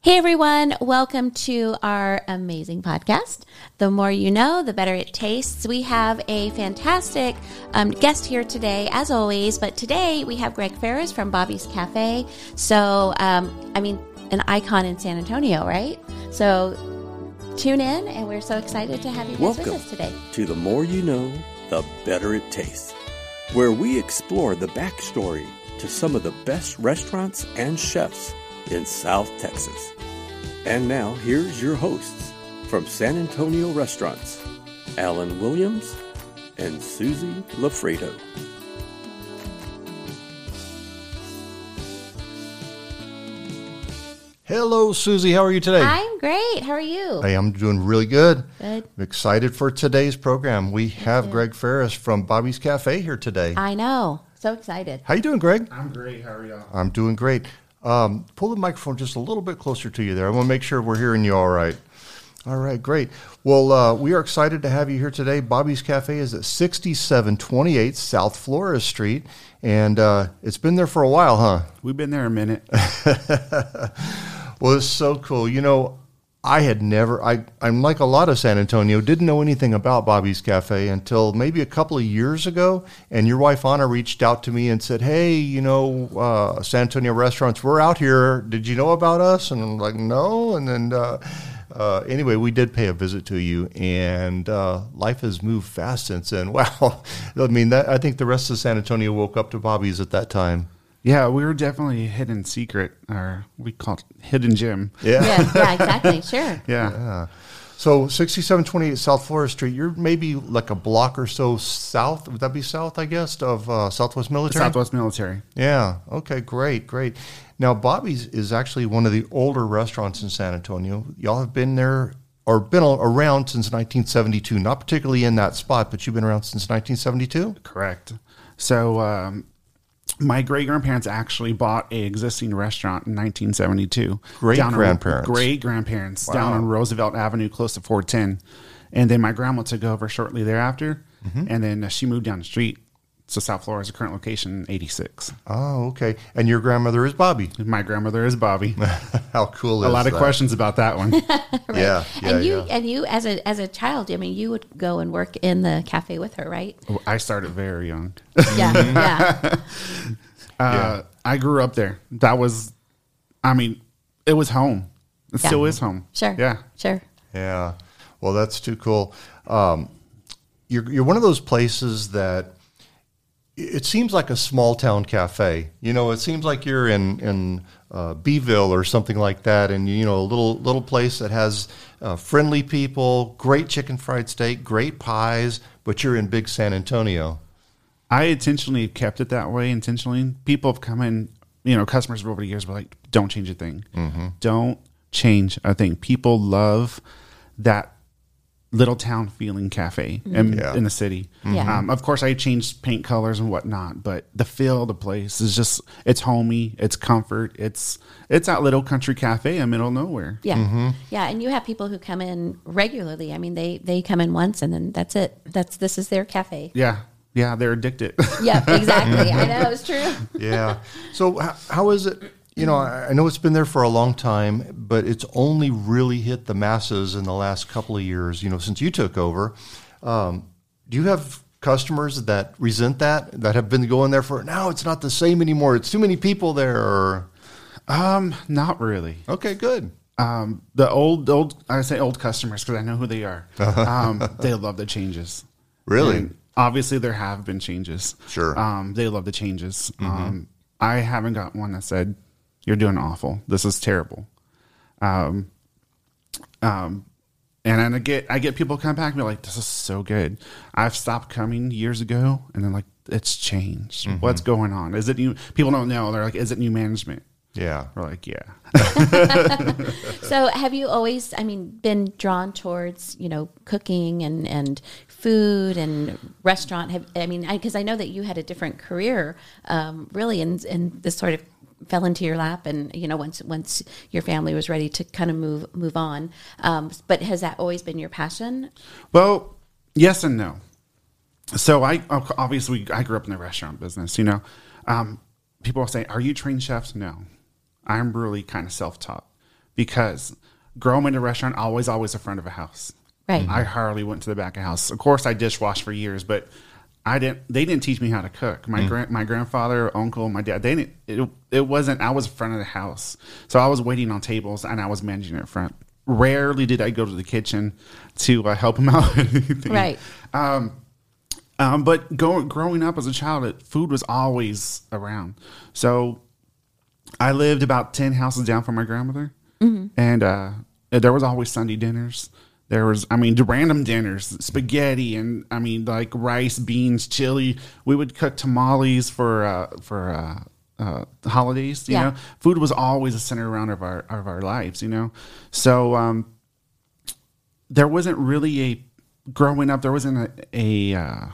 Hey everyone, welcome to our amazing podcast. The more you know, the better it tastes. We have a fantastic um, guest here today, as always, but today we have Greg Ferris from Bobbie's Cafe. So, um, I mean, an icon in San Antonio, right? So, tune in, and we're so excited to have you guys Welcome with us today. to The More You Know, the Better It Tastes, where we explore the backstory to some of the best restaurants and chefs in South Texas. And now, here's your hosts from San Antonio Restaurants Alan Williams and Susie LaFredo. Hello, Susie. How are you today? I'm great. How are you? Hey, I'm doing really good. Good. I'm excited for today's program. We have Greg Ferris from Bobbie's Cafe here today. I know. So excited. How you doing, Greg? I'm great. How are y'all? I'm doing great. Um, pull the microphone just a little bit closer to you there. I want to make sure we're hearing you all right. All right, great. Well, uh, we are excited to have you here today. Bobbie's Cafe is at 6728 South Flores Street, and uh, it's been there for a while, huh? We've been there a minute. Well, it's so cool. You know, I had never, I, I'm like a lot of San Antonio, didn't know anything about Bobbie's Cafe until maybe a couple of years ago. And your wife, Ana, reached out to me and said, Hey, you know, uh, San Antonio restaurants, we're out here. Did you know about us? And I'm like, No. And then, uh, uh, anyway, we did pay a visit to you, and uh, life has moved fast since then. Wow, I mean, that, I think the rest of San Antonio woke up to Bobbie's at that time. Yeah, we were definitely a hidden secret, or we called it hidden gem. Yeah. Yeah, yeah, exactly. Sure. Yeah. Yeah. So 6728 South Flores Street, you're maybe like a block or so south. Would that be south, I guess, of uh, Southwest Military? Southwest Military. Yeah. Okay, great, great. Now, Bobbie's is actually one of the older restaurants in San Antonio. Y'all have been there or been a- around since 1972. Not particularly in that spot, but you've been around since 1972? Correct. So, um, my great grandparents actually bought a existing restaurant in 1972. Great-grandparents. Great grandparents down on Roosevelt Avenue, close to 410. And then my grandma took over shortly thereafter, Mm-hmm. and then she moved down the street. So South Flores current location, 86. Oh, okay. And your grandmother is Bobbie. My grandmother is Bobbie. How cool is a lot of questions about that one. Yeah, yeah, and you yeah. and you as a as a child, I mean, you would go and work in the cafe with her, right? I started very young. Yeah, yeah. Uh, I grew up there. That was, I mean, it was home. It Yeah. still is home. Sure. Yeah. Sure. Yeah. Well, that's too cool. Um, you're, you're one of those places that it seems like a small town cafe. You know, it seems like you're in in uh, Beeville or something like that, and you know, a little little place that has uh, friendly people, great chicken fried steak, great pies, but you're in big San Antonio. I intentionally kept it that way. Intentionally, people have come in. You know, customers over the years were like, "Don't change a thing. Don't change a thing." People love that little town feeling cafe in, Yeah. in the city. Yeah. Um, of course, I changed paint colors and whatnot, but the feel of the place is just it's homey, it's comfort, it's it's that little country cafe in the middle of nowhere. Yeah. Mm-hmm. Yeah. And you have people who come in regularly. I mean, they they come in once and then that's it. That's this is their cafe. Yeah, yeah, they're addicted. Yeah, exactly. I know it's true. Yeah. So how, how is it? You know, I know it's been there for a long time, but it's only really hit the masses in the last couple of years. You know, since you took over. Um, do you have customers that resent that that have been going there for now? It's not the same anymore. It's too many people there. Or um, not really. okay, good. Um, the old old I say old customers because I know who they are. Um, they love the changes. Really? And obviously, there have been changes. Sure. Um, they love the changes. Um, I haven't got one that said, "You're doing awful. This is terrible." Um, um, and then I get I get people come back and be like, "This is so good." I've stopped coming years ago, and then like it's changed. What's going on? Is it new? People don't know. They're like, "Is it new management?" Yeah. We're like, yeah. So, have you always, I mean, been drawn towards you know cooking and and food and restaurant? Have I mean, because I, know that you had a different career, um, really, in and this sort of fell into your lap, and you know, once once your family was ready to kind of move move on. Um, but has that always been your passion? Well, yes and no. So I obviously I grew up in the restaurant business. You know, um, people say, "Are you trained chefs?" No, I'm really kind of self taught because growing in a restaurant, always always a front of a house. Right. I hardly went to the back of house. Of course, I dishwashed for years, but I didn't. They didn't teach me how to cook. My grand, my grandfather, uncle, my dad. They didn't. It, it wasn't. I was front of the house, so I was waiting on tables and I was managing it front. Rarely did I go to the kitchen to uh, help them out. anything. Right. Um, um, but go, growing up as a child, it, food was always around. So I lived about 10 houses down from my grandmother. And uh, there was always Sunday dinners. There was, I mean, random dinners, spaghetti, and I mean, like rice, beans, chili. We would cook tamales for uh, for uh, uh, holidays. You Yeah. know, food was always a center around of our of our lives. You know, so um, there wasn't really a growing up. There wasn't a, a uh,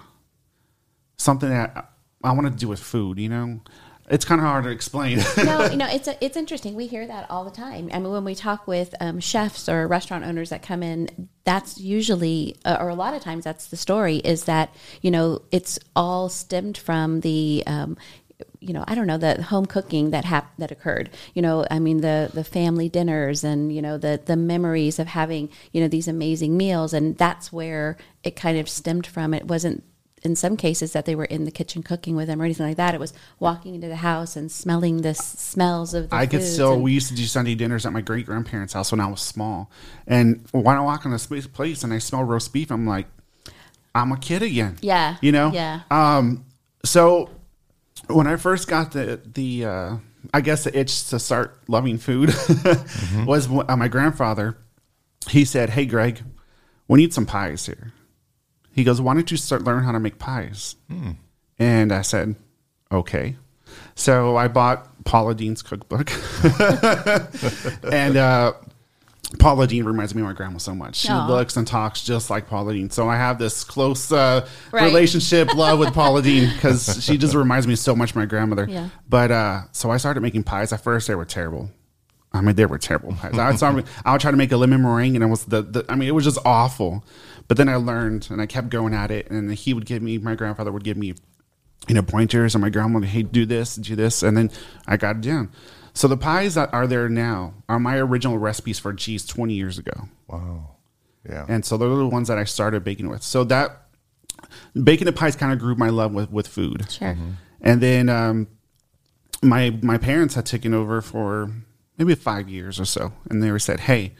something that I wanted to do with food. You know, it's kind of hard to explain. no, you know, it's a, it's interesting. We hear that all the time. I mean, when we talk with um, chefs or restaurant owners that come in, that's usually, uh, or a lot of times, that's the story. Is that you know, it's all stemmed from the. Um, you know, I don't know the home cooking that hap- that occurred. You know, I mean the the family dinners and you know the the memories of having you know these amazing meals, and that's where it kind of stemmed from. It wasn't in some cases that they were in the kitchen cooking with them or anything like that. It was walking into the house and smelling the s- smells of the I could still. and- We used to do Sunday dinners at my great grandparents' house when I was small, and when I walk in this place- place and I smell roast beef, I'm like, I'm a kid again. Yeah, you know. yeah. Um. So when I first got the the uh, I guess the itch to start loving food was wh- uh, my grandfather. He said, "Hey, Greg, we need some pies here." He goes, "Why don't you start learn how to make pies?" And I said, "Okay." So I bought Paula Deen's cookbook, and uh, Paula Deen reminds me of my grandma so much. She Aw. looks and talks just like Paula Deen. So I have this close uh, Right. relationship, love with Paula Deen because she just reminds me so much of my grandmother. Yeah. But uh, so I started making pies. At first, they were terrible. I mean, they were terrible pies. I, started, I would try to make a lemon meringue, and it was the, the. I mean, it was just awful. But then I learned, and I kept going at it. And he would give me, my grandfather would give me, you know, pointers, and my grandma would, hey, do this, do this, and then I got it down. So the pies that are there now are my original recipes for cheese 20 years ago. Wow. Yeah. And so those are the ones that I started baking with. So that baking the pies kind of grew my love with, with food. Sure. And then um, my my parents had taken over for maybe five years or so, and they were said, "Hey,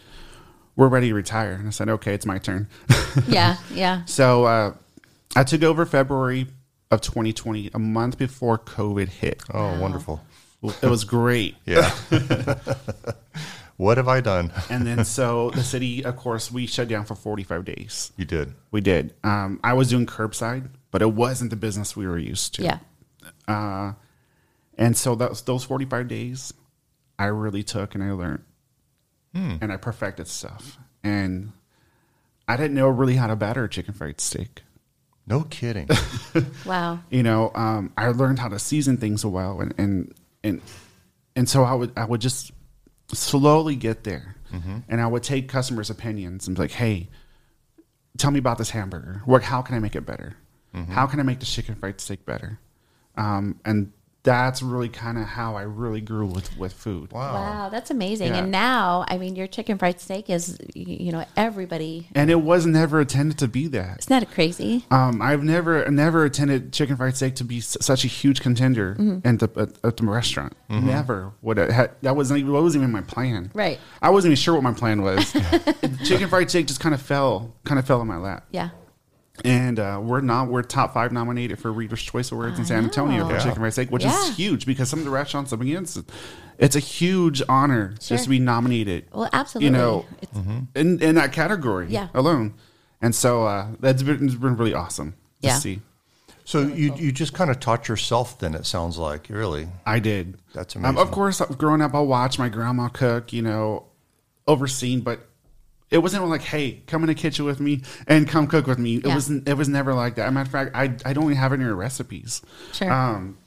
we're ready to retire." And I said, "Okay, it's my turn." Yeah, yeah. so uh, I took over February of 2020, a month before COVID hit. oh, wonderful. It was great. Yeah. what have I done? And then so the city, of course, we shut down for 45 days. You did. We did. Um, I was doing curbside, but it wasn't the business we were used to. Yeah. Uh, and so those those 45 days, I really took and I learned, and I perfected stuff. And I didn't know really how to batter a chicken fried steak. No kidding. Wow. You know, um, I learned how to season things well, and and and and so I would I would just slowly get there, and I would take customers' opinions and be like, hey, tell me about this hamburger. What? How can I make it better? How can I make the chicken fried steak better? Um, and that's really kind of how I really grew with with food. Wow, that's amazing. Yeah. And now, I mean, your chicken fried steak is, you know, everybody. And it was never intended to be that. Isn't that crazy? Um, I've never never attended chicken fried steak to be s- such a huge contender at, the, at, at the restaurant. Never would it had, that wasn't even, that wasn't even my plan. Right. I wasn't even sure what my plan was. chicken fried steak just kind of fell kind of fell in my lap. Yeah. And uh, we're not we're top five nominated for Reader's Choice Awards in San Antonio for Wow. chicken fried steak, which Yeah. is huge because some of the restaurants up against it, it's a huge honor Sure. just to be nominated. Well, absolutely. You know, It's, in in that category Yeah. alone. And so uh, that's been, it's been really awesome to Yeah. see. So you you just kind of taught yourself then. It sounds like really. I did. That's Um, amazing. of course, growing up, I watched my grandma cook. You know, overseen, but it wasn't like, "Hey, come in the kitchen with me and come cook with me." It Yeah. was it was never like that. As a matter of fact, I I don't even have any recipes. Sure. Um,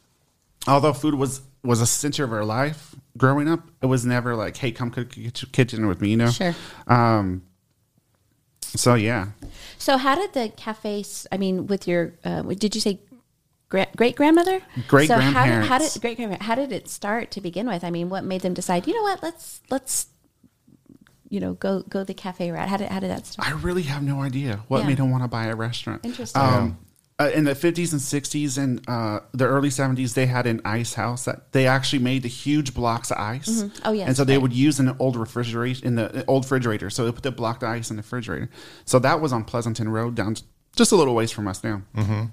although food was was a center of our life growing up, it was never like, "Hey, come cook kitchen with me." You know. Sure. Um. So yeah, So how did the cafe? I mean, with your, uh, did you say great grandmother? Great So how did, how grandparents. did great grandparents? How did it start to begin with? I mean, what made them decide? You know what? Let's let's, you know, go go the cafe route. How did how did that start? I really have no idea what Yeah. made him want to buy a restaurant. Interesting. Um, uh, in the 50s and 60s and uh, the early 70s, they had an ice house that they actually made the huge blocks of ice. Oh, yes, and so they right. would use an old refrigerator in the old refrigerator. So they put the block of ice in the refrigerator. So that was on Pleasanton Road, down just a little ways from us now. Mm-hmm.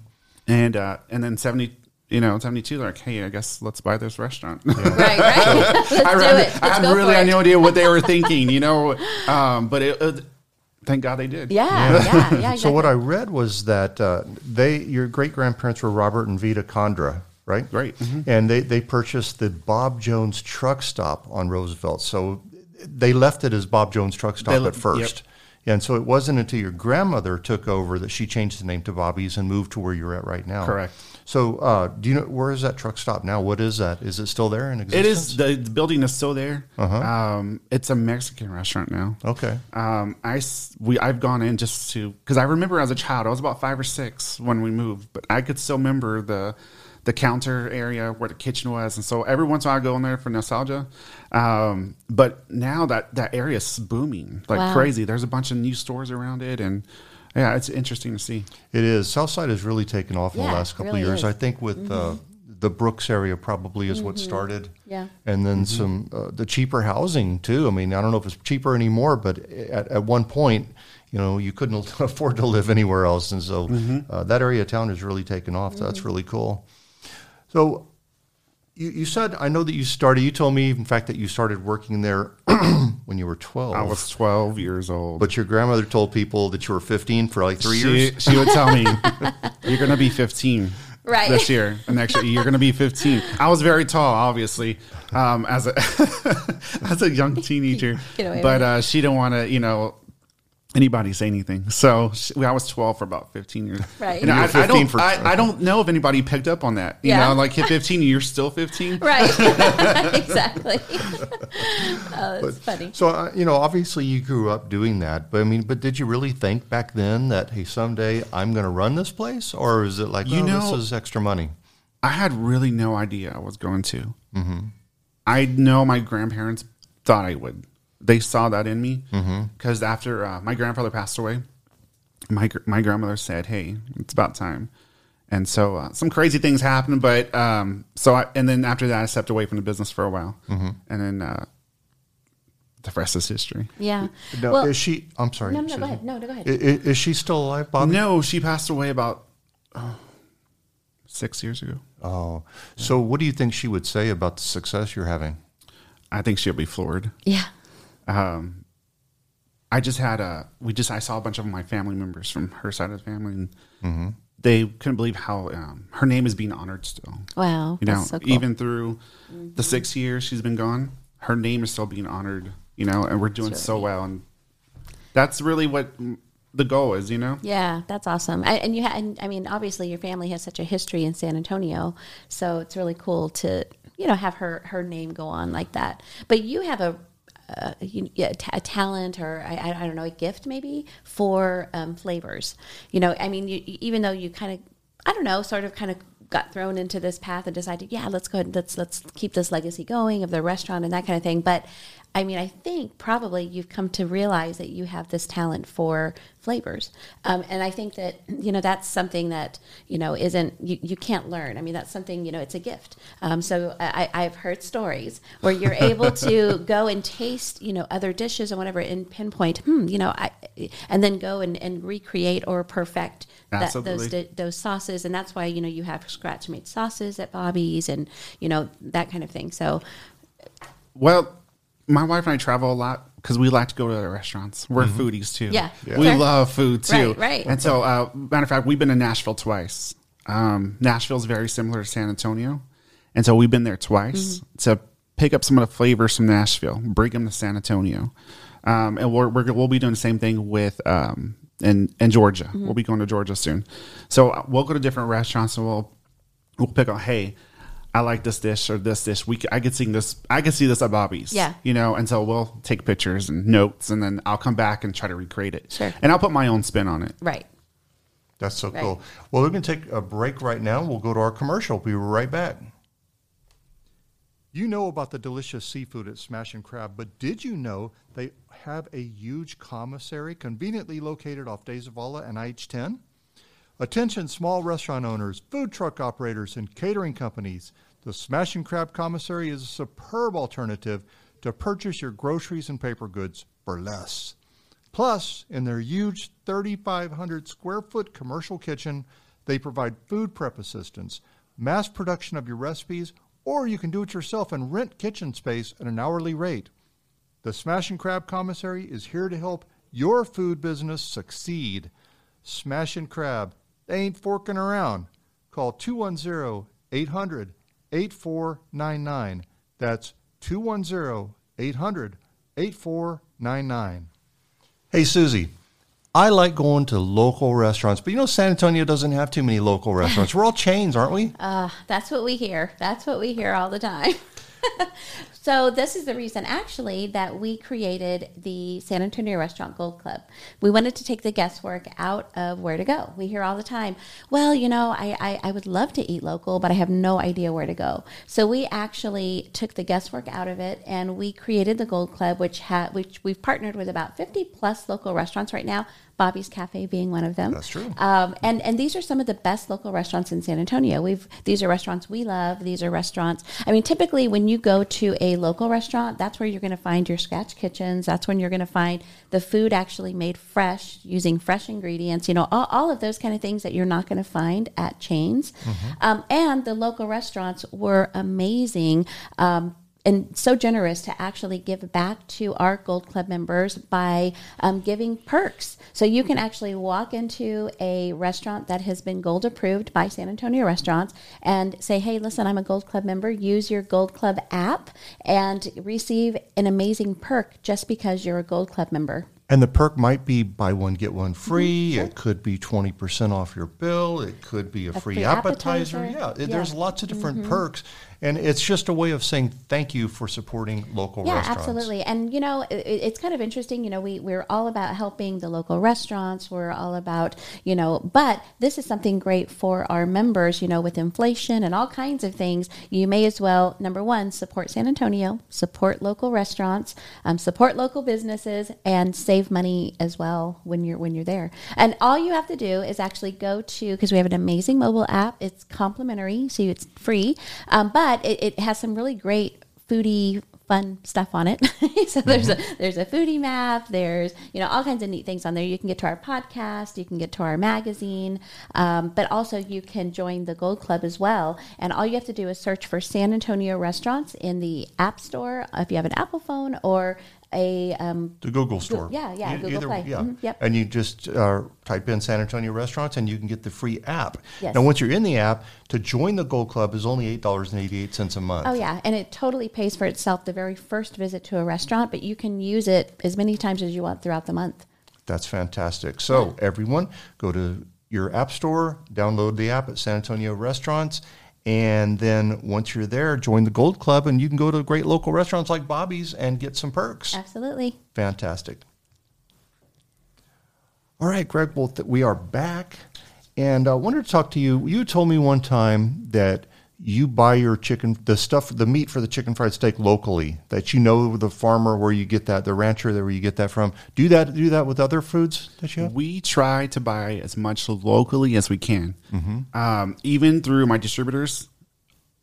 And uh, and then 70. You know, 72, they're like, hey, I guess let's buy this restaurant. right, right. let's do I, I, it. Let's I had really for had it. no idea what they were thinking, you know. Um, but it, it, thank God they did. Yeah, yeah, yeah. exactly. So what I read was that uh, they your great grandparents were Robert and Vita Condra, right? Right. Mhm. And they they purchased the Bob Jones truck stop on Roosevelt. So they left it as Bob Jones truck stop They at left- first. And so it wasn't until your grandmother took over that she changed the name to Bobbie's and moved to where you're at right now. Correct. So uh, do you know where is that truck stop now? What is that? Is it still there in existence? is the, the building is still there. Uh-huh. Um, it's a Mexican restaurant now. Okay. Um, I we I've gone in just to because I remember as a child I was about five or six when we moved, but I could still remember the the counter area where the kitchen was, and so every once in a while I go in there for nostalgia. Um, but now that that area is booming like Wow. crazy. There's a bunch of new stores around it, and yeah, it's interesting to see. It is. Southside has really taken off in Yeah, the last couple really of years. is. Mm-hmm. I think with uh, the Brooks area probably is what started. Yeah. And then some uh, the cheaper housing too. I mean, I don't know if it's cheaper anymore, but at, at one point, you know, you couldn't afford to live anywhere else, and so uh, that area of town has really taken off. So that's Mm-hmm. really cool. So. You, you said I know that you started. You told me, in fact, that you started working there when you were twelve. I was 12 years old. but your grandmother told people that you were fifteen for like three she, years. She would tell me, "You're going to be 15 Right. this year, and next year you're going to be 15." I was very tall, obviously, um, as a as a young teenager, Get away but uh, she didn't want to, you know. Anybody say anything? So she, I was 12 for about 15 years. Right. You know, You were I, I don't. for- I, I don't know if anybody picked up on that. You Yeah. know, like hit 15, you're still 15. Right. exactly. oh, that's funny. So uh, you know, obviously you grew up doing that, but I mean, but did you really think back then that hey, someday I'm going to run this place, or is it like You oh, know- this is extra money? I had really no idea I was going to. Mm-hmm. I know my grandparents thought I would. They saw that in me because after uh, my grandfather passed away, my my grandmother said, "Hey, it's about time." And so uh, some crazy things happened, but um, so I, and then after that, I stepped away from the business for a while, and then uh, the rest is history. Yeah. Now, well, is she? I'm sorry. no, no, Susan. go ahead. No, no, go ahead. I- i- Is, she still alive, Bobbie? No, she passed away about oh, six years ago. Oh, so what do you think she would say about the success you're having? I think she'll be floored. yeah. Um, I just had a we just I saw a bunch of my family members from her side of the family, and they couldn't believe how um, her name is being honored still. Wow. You know, that's so cool. even through the six years she's been gone, her name is still being honored. You know, and we're doing That's so well, and that's really what the goal is. You know, Yeah, that's awesome. I, and you, ha- and I mean, obviously, your family has such a history in San Antonio, so it's really cool to you know have her her name go on like that. But you have a uh, a, ta- a talent or I, I don't know a gift maybe for um, flavors. You know, I mean, you, even though you kind of I don't know, sort of kind of got thrown into this path and decided, yeah, let's go ahead, let's let's keep this legacy going of the restaurant and that kind of thing. But I mean, I think probably you've come to realize that you have this talent for flavors, um, and I think that you know that's something that you know isn't you, you can't learn. I mean, that's something you know it's a gift. Um, so I, I've heard stories where you're able to go and taste you know other dishes or whatever and pinpoint, hmm, you know, I, and then go and, and recreate or perfect that, those those sauces, and that's why you know you have scratch made sauces at Bobbie's and you know that kind of thing. So well, my wife and I travel a lot because we like to go to the restaurants. We're foodies too. Yeah. Yeah. we Fair. love food too. Right, right. And so, uh, matter of fact, we've been to Nashville twice. um, Nashville is very similar to San Antonio, and so we've been there twice to pick up some of the flavors from Nashville, bring them to San Antonio, um, and we're, we're we'll be doing the same thing with um, in in Georgia. We'll be going to Georgia soon, so uh, we'll go to different restaurants and we'll we'll pick on hey. I like this dish or this dish. We, c- I could see this. I could see this at Bobbie's. Yeah. you know, and so we'll take pictures and notes, and then I'll come back and try to recreate it. Sure. and I'll put my own spin on it. Right. That's so Right. cool. Well, we're going to take a break right now. We'll go to our commercial. We'll be right back. You know about the delicious seafood at Smash and Crab, but did you know they have a huge commissary conveniently located off De Zavala and IH 10? Attention small restaurant owners, food truck operators, and catering companies. The Smash and Crab Commissary is a superb alternative to purchase your groceries and paper goods for less. Plus, in their huge 3,500 square foot commercial kitchen, they provide food prep assistance, mass production of your recipes, or you can do it yourself and rent kitchen space at an hourly rate. The Smash and Crab Commissary is here to help your food business succeed. Smash and Crab, they ain't forking around. Call 210 800 8499. That's 210 800 8499. Hey, Susie, I like going to local restaurants, but you know, San Antonio doesn't have too many local restaurants. We're all chains, aren't we? Uh, that's what we hear. That's what we hear all the time. so this is the reason actually that we created the San Antonio Restaurant Gold Club. We wanted to take the guesswork out of where to go. We hear all the time, well, you know, I, I, I would love to eat local, but I have no idea where to go. So we actually took the guesswork out of it and we created the Gold Club, which ha- which we've partnered with about 50 plus local restaurants right now. Bobbie's Cafe being one of them. That's true. Um, and and these are some of the best local restaurants in San Antonio. We've these are restaurants we love. These are restaurants. I mean, typically when you go to a local restaurant, that's where you're going to find your scratch kitchens. That's when you're going to find the food actually made fresh using fresh ingredients. You know, all, all of those kind of things that you're not going to find at chains. Um, and the local restaurants were amazing. Um, and so generous to actually give back to our Gold Club members by um, giving perks. So you can actually walk into a restaurant that has been Gold approved by San Antonio Restaurants and say, hey, listen, I'm a Gold Club member. Use your Gold Club app and receive an amazing perk just because you're a Gold Club member. And the perk might be buy one get one free. It could be twenty percent off your bill. It could be a, free, free appetizer. appetizer. Yeah, it- Yeah. there's lots of different perks, and it's just a way of saying thank you for supporting local Yeah, restaurants. absolutely. And you know, it, it's kind of interesting. You know, we we're all about helping the local restaurants. We're all about you know, but this is something great for our members. You know, with inflation and all kinds of things, you may as well number one support San Antonio, support local restaurants, um, support local businesses, and save money as well when you're when you're there. And all you have to do is actually go to because we have an amazing mobile app. It's complimentary, so it's free, um, but it, it has some really great foodie fun stuff on it. so there's a there's a foodie map. There's you know all kinds of neat things on there. You can get to our podcast. You can get to our magazine, um, but also you can join the Gold Club as well. And all you have to do is search for San Antonio restaurants in the App Store if you have an Apple phone or a um, The Google store. yeah, yeah, E- Google Play. Yeah. Mhm, yep. And you just uh, type in San Antonio restaurants and you can get the free app. Yes. Now, once you're in the app, to join the Gold Club is only $8.88 a month. Oh yeah, and it totally pays for itself the very first visit to a restaurant, but you can use it as many times as you want throughout the month. That's fantastic. So, everyone, go to your app store, download the app at San Antonio Restaurants, and then once you're there, join the Gold Club, and you can go to great local restaurants like Bobbie's and get some perks. Absolutely. Fantastic. All right, Greg. Well, th- we are back, and I wanted to talk to you. You told me one time that you buy your chicken, the stuff, the meat for the chicken fried steak locally. That you know the farmer where you get that, the rancher there where you get that from. Do that. Do that with other foods that you have. We try to buy as much locally as we can. Um, even through my distributors,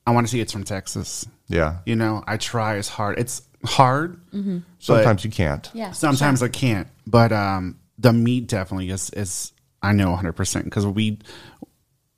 I want to see it's from Texas. Yeah. You know, I try as hard. It's hard. but Sometimes you can't. Yeah. sometimes I can't. But um, the meat definitely is is I know 100 percent because we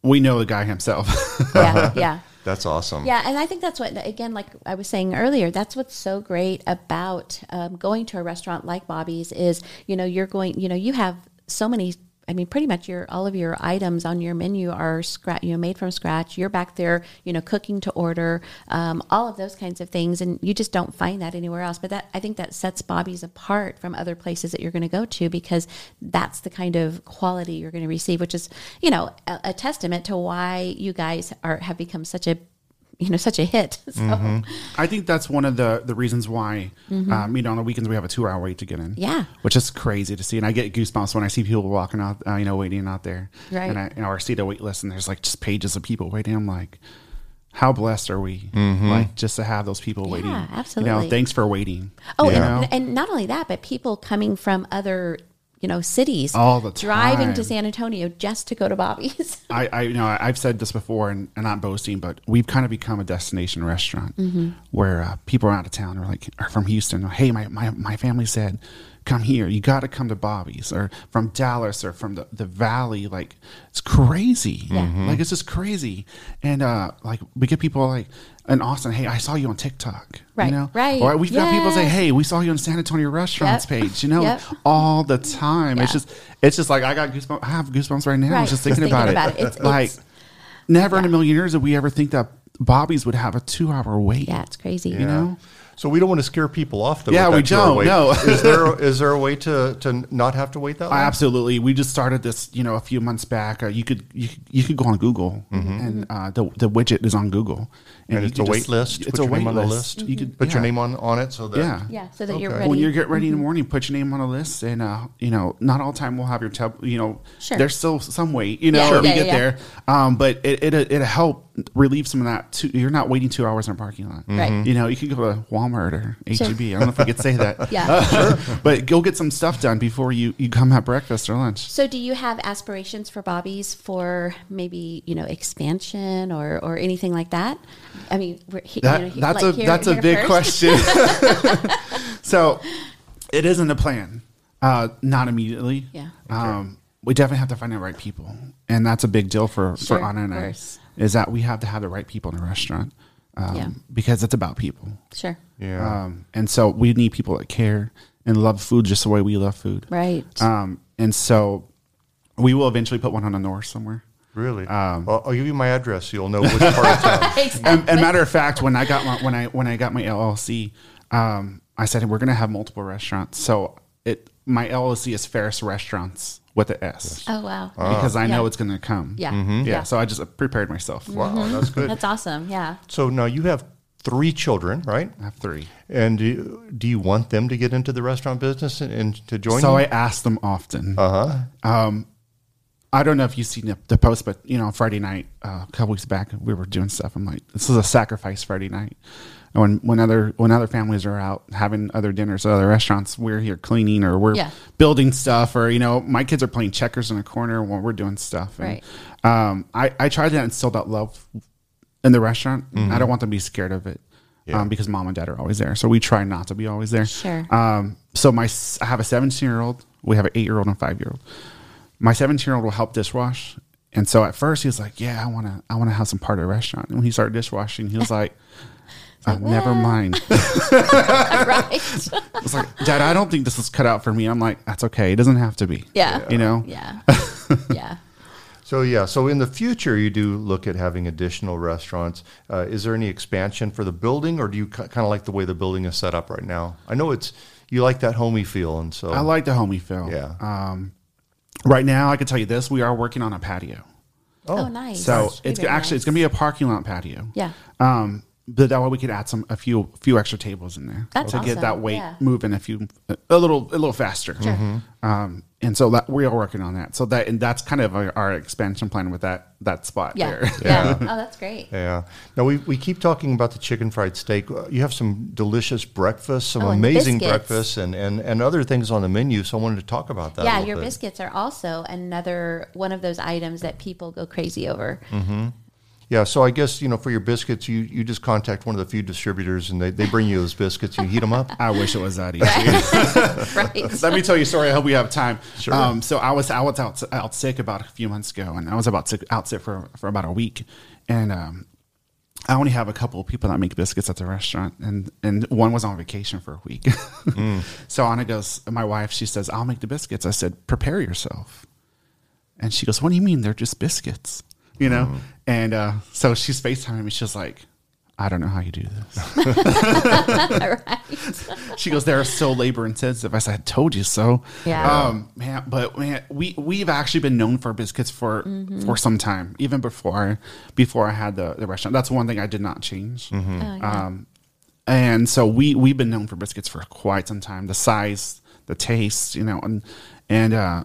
we know the guy himself. yeah, yeah. That's awesome. Yeah, and I think that's what, again, like I was saying earlier, that's what's so great about um, going to a restaurant like Bobbie's is, you know, you're going, you know, you have so many I mean, pretty much your all of your items on your menu are scratch, you know, made from scratch. You're back there, you know, cooking to order, um, all of those kinds of things, and you just don't find that anywhere else. But that I think that sets Bobbie's apart from other places that you're going to go to because that's the kind of quality you're going to receive, which is, you know, a, a testament to why you guys are have become such a you know such a hit. So I think that's one of the the reasons why, um, you know, on the weekends we have a two hour wait to get in. Mm-hmm. Yeah. which is crazy to see, and I get goosebumps when I see people walking out, uh, you know, waiting out there. Right. And I, you know, or see the wait list, and there's like just pages of people waiting. I'm like, how blessed are we? Like just to have those people waiting. Absolutely. You know, thanks for waiting. Oh, you and, and not only that, but people coming from other, you know, cities All the time. driving to. San Antonio just to go to Bobbie's. I, I you know I've said this before and, and not boasting, but we've kind of become a destination restaurant Mm-hmm. where uh, people are out of town or like are from Houston. Hey, my, my, my family said, come here. You got to come to Bobbie's or from Dallas or from the, the Valley. Like it's crazy. Like it's just crazy. And uh, like we get people like in Austin. Hey, I saw you on TikTok. Right, You know, right. Or we've got people say, Hey, we saw you on San Antonio restaurants Yep. page. You know, Yep. all the time. It's just it's just like I got goosebumps. I have goosebumps right now. Right, Just just thinking, thinking about, about it. it. It's- like it's- never in a million years did we ever think that Bobbie's would have a two hour wait. yeah, it's crazy. You know? So we don't want to scare people off. Though, Yeah, with we that two-hour don't, wait. no. is there is there a way to to not have to wait that long? Absolutely. We just started this, you know, a few months back. Uh, you could you, could- you could go on Google and uh, the the widget is on Google, And you it's a wait list? It's Put a your wait name on the list. list? You could Put your name on on it so that Yeah. Yeah, so that you're ready. When you get ready in the morning, put your name on a list, and uh, you know, not all time we'll have your tab. You know, Sure. there's still some wait. You know, Yeah, when you yeah, get yeah. there, um, but it it it'll help relieve some of that. Two, you're not waiting two hours in a parking lot. Right. You know, you could go to Walmart or HEB. I don't know if we could say that. Yeah. but go get some stuff done before you you come have breakfast or lunch. So, do you have aspirations for Bobbie's for maybe you know expansion or or anything like that? I mean, we're, he- That, you know, he- that's like a here- that's a here big first. question. so it isn't a plan. Uh, not immediately. Yeah. Um, we definitely have to find the right people, and that's a big deal for Sure, for Ana and of I. course. Is that we have to have the right people in the restaurant, um, Yeah. because it's about people. Sure. yeah. Um, and so we need people that care and love food just the way we love food. Right. Um, and so we will eventually put one on the north somewhere. really. um, well, I'll give you my address. So you'll know which part of town. exactly. And, and matter of fact, when I got my when I when I got my LLC, um, I said we're gonna have multiple restaurants. So it my LLC is Ferris Restaurants with the S oh wow. because I know Yeah. it's gonna come. Yeah. yeah. Yeah. So I just prepared myself. Wow, that's good. That's awesome. Yeah. So now you have three children, right? I have three. And do you, do you want them to get into the restaurant business and, and to join So you? I ask them often. uh huh. Um, I don't know if you've seen the, the post, but you know, Friday night, uh, a couple weeks back, we were doing stuff. I'm like, this is a sacrifice Friday night. And when when other when other families are out having other dinners at other restaurants, we're here cleaning or we're Yeah. building stuff, or you know, my kids are playing checkers in a corner while we're doing stuff. And, Right. Um, I I try to instill that love in the restaurant. I don't want them to be scared of it. Yeah. Um, because mom and dad are always there, so we try not to be always there. Sure. Um, so my s- I have a 17 year old. We have an eight year old and five year old. My 17 year old will help dishwash, and so at first he was like, "Yeah, I want to. I want to have some part of the restaurant." And when he started dishwashing, he was like, uh, "Never well. mind." right. It's like, Dad, I don't think this is cut out for me. I'm like, "That's okay. It doesn't have to be." Yeah. You know. Yeah. Yeah. So yeah, so in the future you do look at having additional restaurants. Uh, is there any expansion for the building, or do you kind of like the way the building is set up right now? I know it's you like that homey feel, and so I like the homey feel. Yeah. Um, right now, I can tell you this: we are working on a patio. Oh, nice. So That'd it's actually nice. it's gonna be a parking lot patio. Yeah. Um, but that way we could add some a few few extra tables in there That's to get that weight Yeah. moving a few a little a little faster. Um, and so that we are working on that. So that and that's kind of our, our expansion plan with that that spot Yeah. there. Yeah. Oh, that's great. Yeah. Now we, we keep talking about the chicken fried steak. Uh, You have some delicious breakfast, some Oh, amazing biscuits. breakfast, and, and, and other things on the menu. So I wanted to talk about that. Yeah, little your bit. biscuits are also another one of those items that people go crazy over. Yeah. So I guess you know for your biscuits, you, you just contact one of the few distributors, and they, they bring you those biscuits. You heat them up. I wish it was that easy. right. Let me tell you a story. I hope we have time. Sure. Um, so I was I was out out sick about a few months ago, and I was about sick, out sick for for about a week, and um, I only have a couple of people that make biscuits at the restaurant, and and one was on vacation for a week. So Ana goes, my wife, she says, "I'll make the biscuits." I said, "Prepare yourself." And she goes, What do you mean? They're just biscuits, you know? And uh, so she's FaceTiming me. She's like, I don't know how you do this. right. She goes, "They're so labor intensive." I said, "I told you so." Yeah. Um, man, but man, we we've actually been known for biscuits for Mm-hmm. for some time, even before before I had the the restaurant. That's one thing I did not change. Oh, yeah. Um, and so we we've been known for biscuits for quite some time. The size, the taste, you know, and and uh,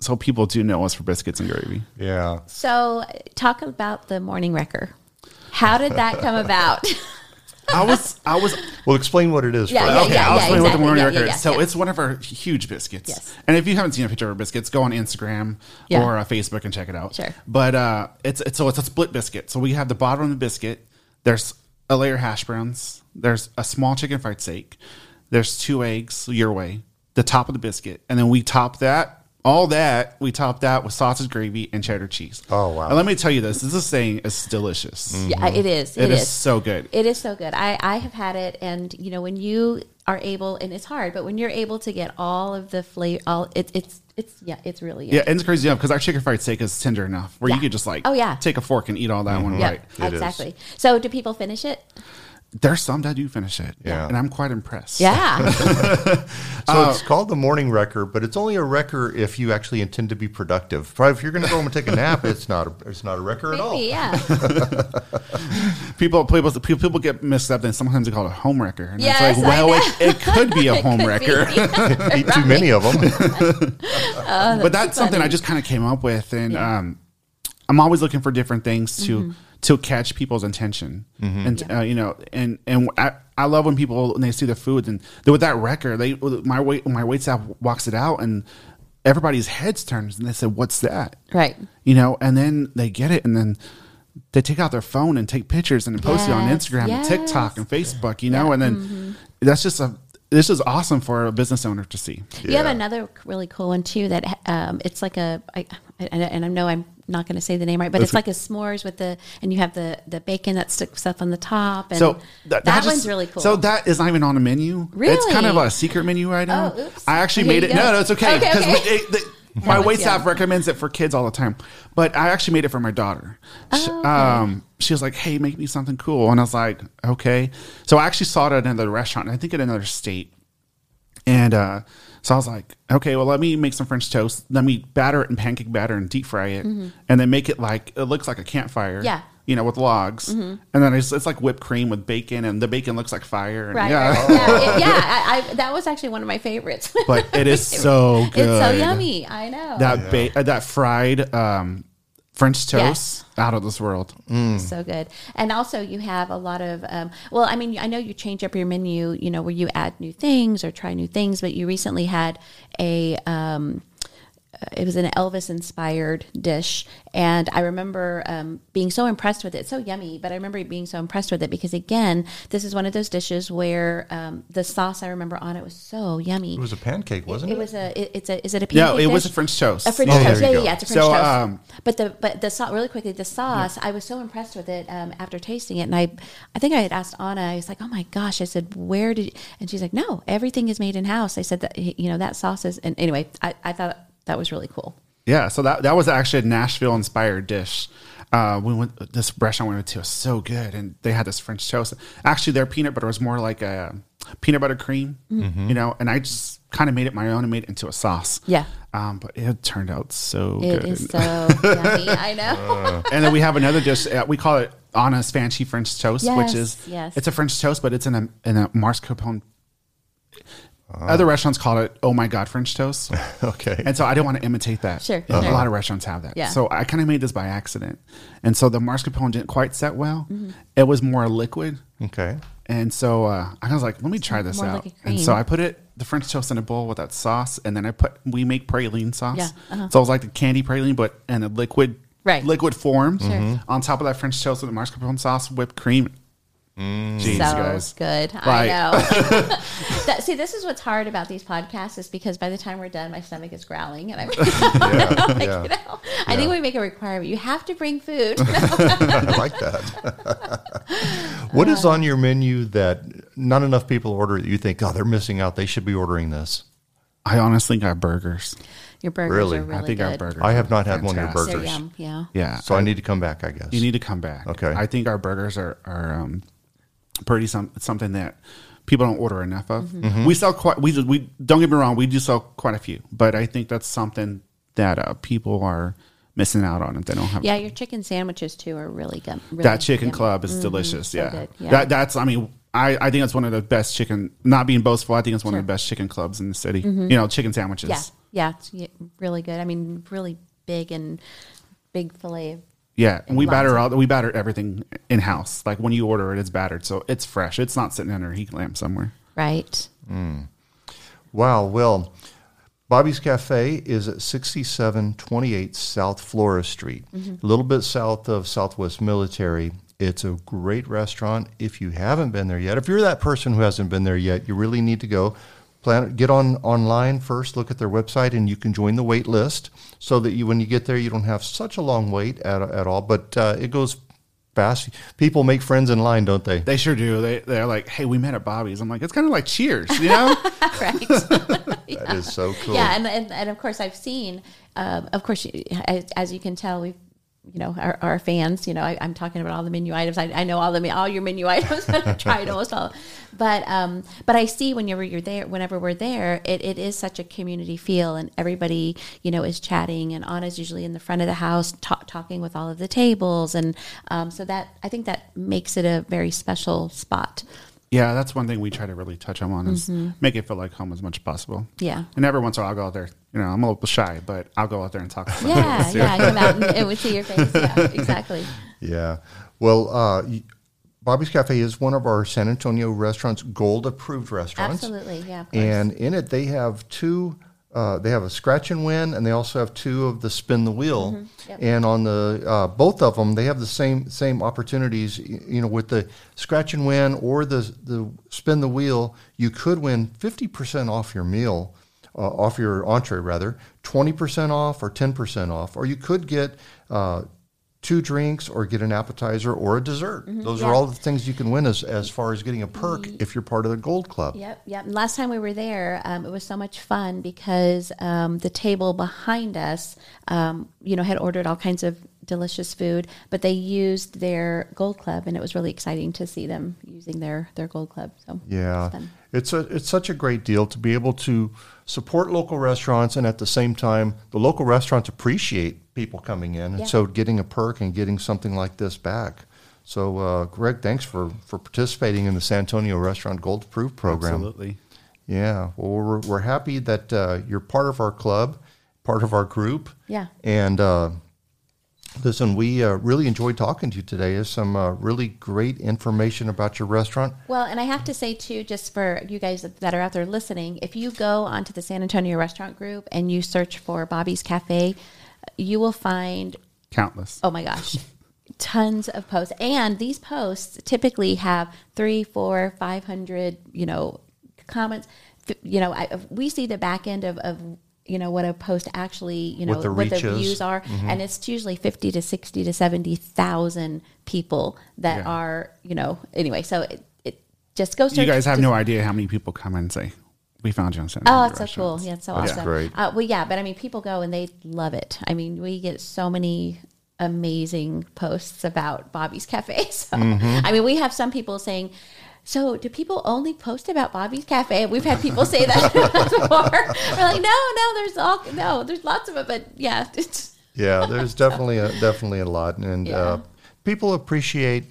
so people do know us for biscuits and gravy. Yeah. so, talk about the morning wrecker. How did that come about? I was I was Well, explain what it is. Yeah, first. yeah, okay, yeah, I'll explain what the morning Yeah, wrecker yeah, is. So yeah. it's one of our huge biscuits. Yes. And if you haven't seen a picture of our biscuits, go on Instagram Yeah. or uh, Facebook and check it out. Sure. But uh, it's, it's so it's a split biscuit. So we have the bottom of the biscuit. There's a layer of hash browns. There's a small chicken fried steak. There's two eggs your way. The top of the biscuit, and then we top that. All that we topped that with sausage gravy and cheddar cheese. Oh, wow. And let me tell you this: this is saying is delicious. yeah, it mm-hmm. is. It is so good. It is so good. I, I have had it, and you know when you are able, and it's hard, but when you're able to get all of the flavor, all it, it's it's yeah, it's really Yeah, and it's crazy enough because our chicken fried steak is tender enough where Yeah. you could just like Oh, yeah. take a fork and eat all that mm-hmm. one yeah, right. It is. exactly. So do people finish it? There's some that do finish it. Yeah. And I'm quite impressed. Yeah, So it's called the morning wrecker, but it's only a wrecker if you actually intend to be productive. Probably if you're going to go home and take a nap, it's not a, it's not a wrecker at all. yeah. People, people people people get mixed up and sometimes they call it a home wrecker. And Yes, it's like, well, it, it could be a home could wrecker. be. Eat too many of them. but that's something I just kind of came up with, and um, I'm always looking for different things to Mm-hmm. to catch people's attention, and uh, you know, and and I, I love when people when they see the food and they, with that wrecker, they my wait my wait staff walks it out and everybody's heads turns and they said, "What's that?" right. You know, and then they get it, and then. They take out their phone and take pictures and post it on Yes, Instagram and TikTok and Facebook, you know, and then that's just a this is awesome for a business owner to see. You have another really cool one too. That um, it's like a, I, and and I know I'm not going to say the name right, but it's like a s'mores with the, and you have the the bacon that sticks up on the top, and So that, that just- one's really cool. So that is not even on the menu. Really, It's kind of a secret menu item. Oh. I actually Here made it. No, no, it's okay Okay, because okay. my one's wait staff yum. recommends it for kids all the time. But I actually made it for my daughter. She, Oh, okay. um, she was like, "Hey, make me something cool," and I was like, "Okay." So I actually saw it at another restaurant. I think in another state. And uh, so I was like, okay, well, let me make some French toast. Let me batter it in pancake batter and deep fry it, and then make it like it looks like a campfire. Mm-hmm. Yeah. you know, with logs. And then it's, it's like whipped cream with bacon, and the bacon looks like fire. And right, yeah, right. yeah, it- yeah. I, I, that was actually one of my favorites. but it is so good. It's so yummy. I know. That ba- uh, that fried um, French toast Yes. out of this world. so good. And also, you have a lot of. Um, well, I mean, I know you change up your menu. You know, where you add new things or try new things. But you recently had a. Um, it was an Elvis inspired dish, and I remember um, being so impressed with it. It's so yummy, but I remember being so impressed with it because again, this is one of those dishes where um, the sauce I remember on it was so yummy. It was a pancake, wasn't it? It was a. It, it's a. Is it a No, pancake? it was a French toast. A French Oh, toast. Yeah, yeah, yeah, it's a French So, toast. um, but the but the sauce really quickly the sauce. I was so impressed with it um, after tasting it, and I I think I had asked Ana. I was like, oh my gosh. I said, where did? And she's like, no, everything is made in house. I said that you know that sauce is. And anyway, I, I thought that was really cool. Yeah, so that that was actually a Nashville inspired dish. Uh, we went this restaurant we went to was so good, and they had this French toast. Actually, their peanut butter was more like a peanut butter cream, Mm-hmm. you know. And I just kind of made it my own and made it into a sauce. Yeah. um, but it turned out so It good. is so yummy. I know. and then we have another dish. Uh, we call it Ana's Fancy French Toast, Yes, which is yes. it's a French toast, but it's in a in a mascarpone. Ah. Other restaurants call it "Oh my God" French toast. okay. And so I didn't want to imitate that. Sure, A sure. lot of restaurants have that. Yeah. So I kind of made this by accident. And so the mascarpone didn't quite set well. Mm-hmm. It was more liquid. okay. And so uh, I was like, let me try this more out. like a and so cream. I put it, the French toast in a bowl with that sauce. And then I put, we make praline sauce. Yeah, uh-huh. So it was like the candy praline, but in a liquid, Right. liquid form. Sure. On top of that French toast with the mascarpone sauce, whipped cream. Jeez, so guys. good. Like- I know. that, see, this is what's hard about these podcasts is because by the time we're done, my stomach is growling, and I'm. Yeah. like, yeah. you know, I think we make a requirement. You have to bring food. I like that. what is on your menu that not enough people order that you think, oh, they're missing out? They should be ordering this. I honestly got burgers. Your burgers Really? are really I think our burgers. I have not had one of your fantastic. They're burgers. yum. Yeah. Yeah, So I need to come back, I guess. You need to come back. Okay. I think our burgers are are um, pretty some something that people don't order enough of. Mm-hmm. We sell quite. We we don't get me wrong. We do sell quite a few, but I think that's something that uh, people are missing out on if they don't have. Yeah, your chicken sandwiches too are really good. Really that chicken yummy. club is delicious. so yeah. yeah. that that's. I mean, I I think it's one of the best chicken. Not being boastful, I think it's one of the best chicken clubs in the city. You know, chicken sandwiches. Yeah, yeah, it's really good. I mean, really big and big fillet. Of- Yeah, and we batter all we batter everything in house. Like when you order it, it's battered, so it's fresh. It's not sitting under a heat lamp somewhere. Right. Wow. Well, Bobbie's Cafe is at 6728 South Flores Street, Mm-hmm. a little bit south of Southwest Military. It's a great restaurant. If you haven't been there yet, if you're that person who hasn't been there yet, you really need to go. Plan, get on online first, look at their website, and you can join the wait list so that you, when you get there, you don't have such a long wait at, at all. But uh, it goes fast. People make friends in line, don't they? They sure do. They they're like, hey, we met at Bobbie's. I'm like, it's kind of like Cheers, you know? right. That is so cool. Yeah, and, and and of course I've seen, um, of course, as, as you can tell, we've. You know, our, our fans. You know, I, I'm talking about all the menu items. I, I know all the all your menu items, but I've tried almost all. But um, but I see whenever you're there, whenever we're there, it, it is such a community feel, and everybody you know is chatting, and Ana's usually in the front of the house ta- talking with all of the tables, and um, so that I think that makes it a very special spot. Yeah, that's one thing we try to really touch on is Mm-hmm. make it feel like home as much as possible. Yeah. And every once in a while, I'll go out there. You know, I'm a little shy, but I'll go out there and talk. To some Yeah, people, yeah, come out and it would see your face. Yeah, exactly. Yeah. Well, uh, Bobbie's Cafe is one of our San Antonio restaurants, gold approved restaurants. Absolutely, yeah. Of course. And in it, they have two. Uh, they have a scratch and win, and they also have two of the spin the wheel. Mm-hmm. Yep. And on the uh, both of them, they have the same same opportunities. You know, with the scratch and win or the the spin the wheel, you could win fifty percent off your meal, uh, off your entree rather, twenty percent off or ten percent off, or you could get. Two drinks, or get an appetizer or a dessert. Those Mm-hmm. yeah. are all the things you can win as, as far as getting a perk if you're part of the Gold Club. Yep, yep. And last time we were there, um, it was so much fun because um, the table behind us, um, you know, had ordered all kinds of delicious food, but they used their Gold Club, and it was really exciting to see them using their their Gold Club. So Yeah, it's it's a it's such a great deal to be able to support local restaurants and at the same time the local restaurants appreciate people coming in, and Yeah. so getting a perk and getting something like this back. So, uh, Greg, thanks for for participating in the San Antonio Restaurant Gold Approved program. Absolutely. Yeah, well, we're we're happy that uh, you're part of our club, part of our group. Yeah. and. Uh, Listen, we uh, really enjoyed talking to you today. There's some uh, really great information about your restaurant. Well, and I have to say too, just for you guys that are out there listening, if you go onto the San Antonio Restaurant Group and you search for Bobbie's Cafe, you will find Countless. oh my gosh. Tons of posts. And these posts typically have three four five hundred you know comments. You know I, we see the back end of, of you know what a post actually you know What the what the views are. Mm-hmm. And it's usually 50 to 60 to 70,000 people that Yeah. are you know anyway so it, it just goes You guys have no idea how many people come and say, "We found you on San Oh, Antonio it's so cool. Yeah, it's so That's awesome. great. Uh, well, yeah, but I mean, people go and they love it. I mean, we get so many amazing posts about Bobbie's Cafe. So, Mm-hmm. I mean, we have some people saying, so do people only post about Bobbie's Cafe? We've had people say that before. We're like, no, no, there's all, no, there's lots of it, but yeah, it's, yeah, there's definitely a, definitely a lot, and Yeah. uh, people appreciate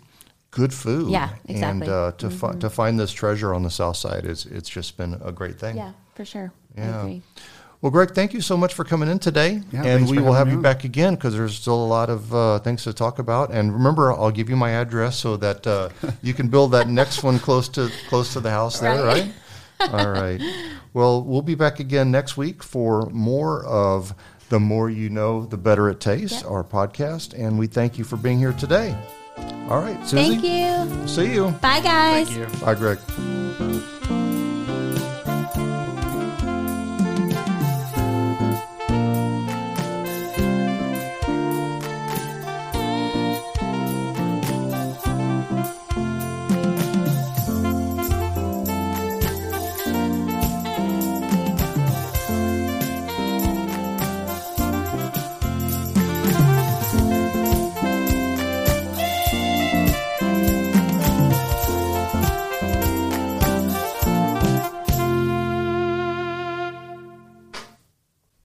good food. Yeah, exactly. And uh, to fi- to find this treasure on the south side is it's just been a great thing. yeah, for sure. I Yeah. agree. Well, Greg, thank you so much for coming in today, Yeah, and we will have you on. back again because there's still a lot of uh, things to talk about. And remember, I'll give you my address so that uh, you can build that next one close to close to the house there, Right. right? All right. Well, we'll be back again next week for more of the more you know, the better it tastes, Yep. our podcast. And we thank you for being here today. All right, Susie. Thank you. See you. Bye, guys. Thank you. Bye, Greg.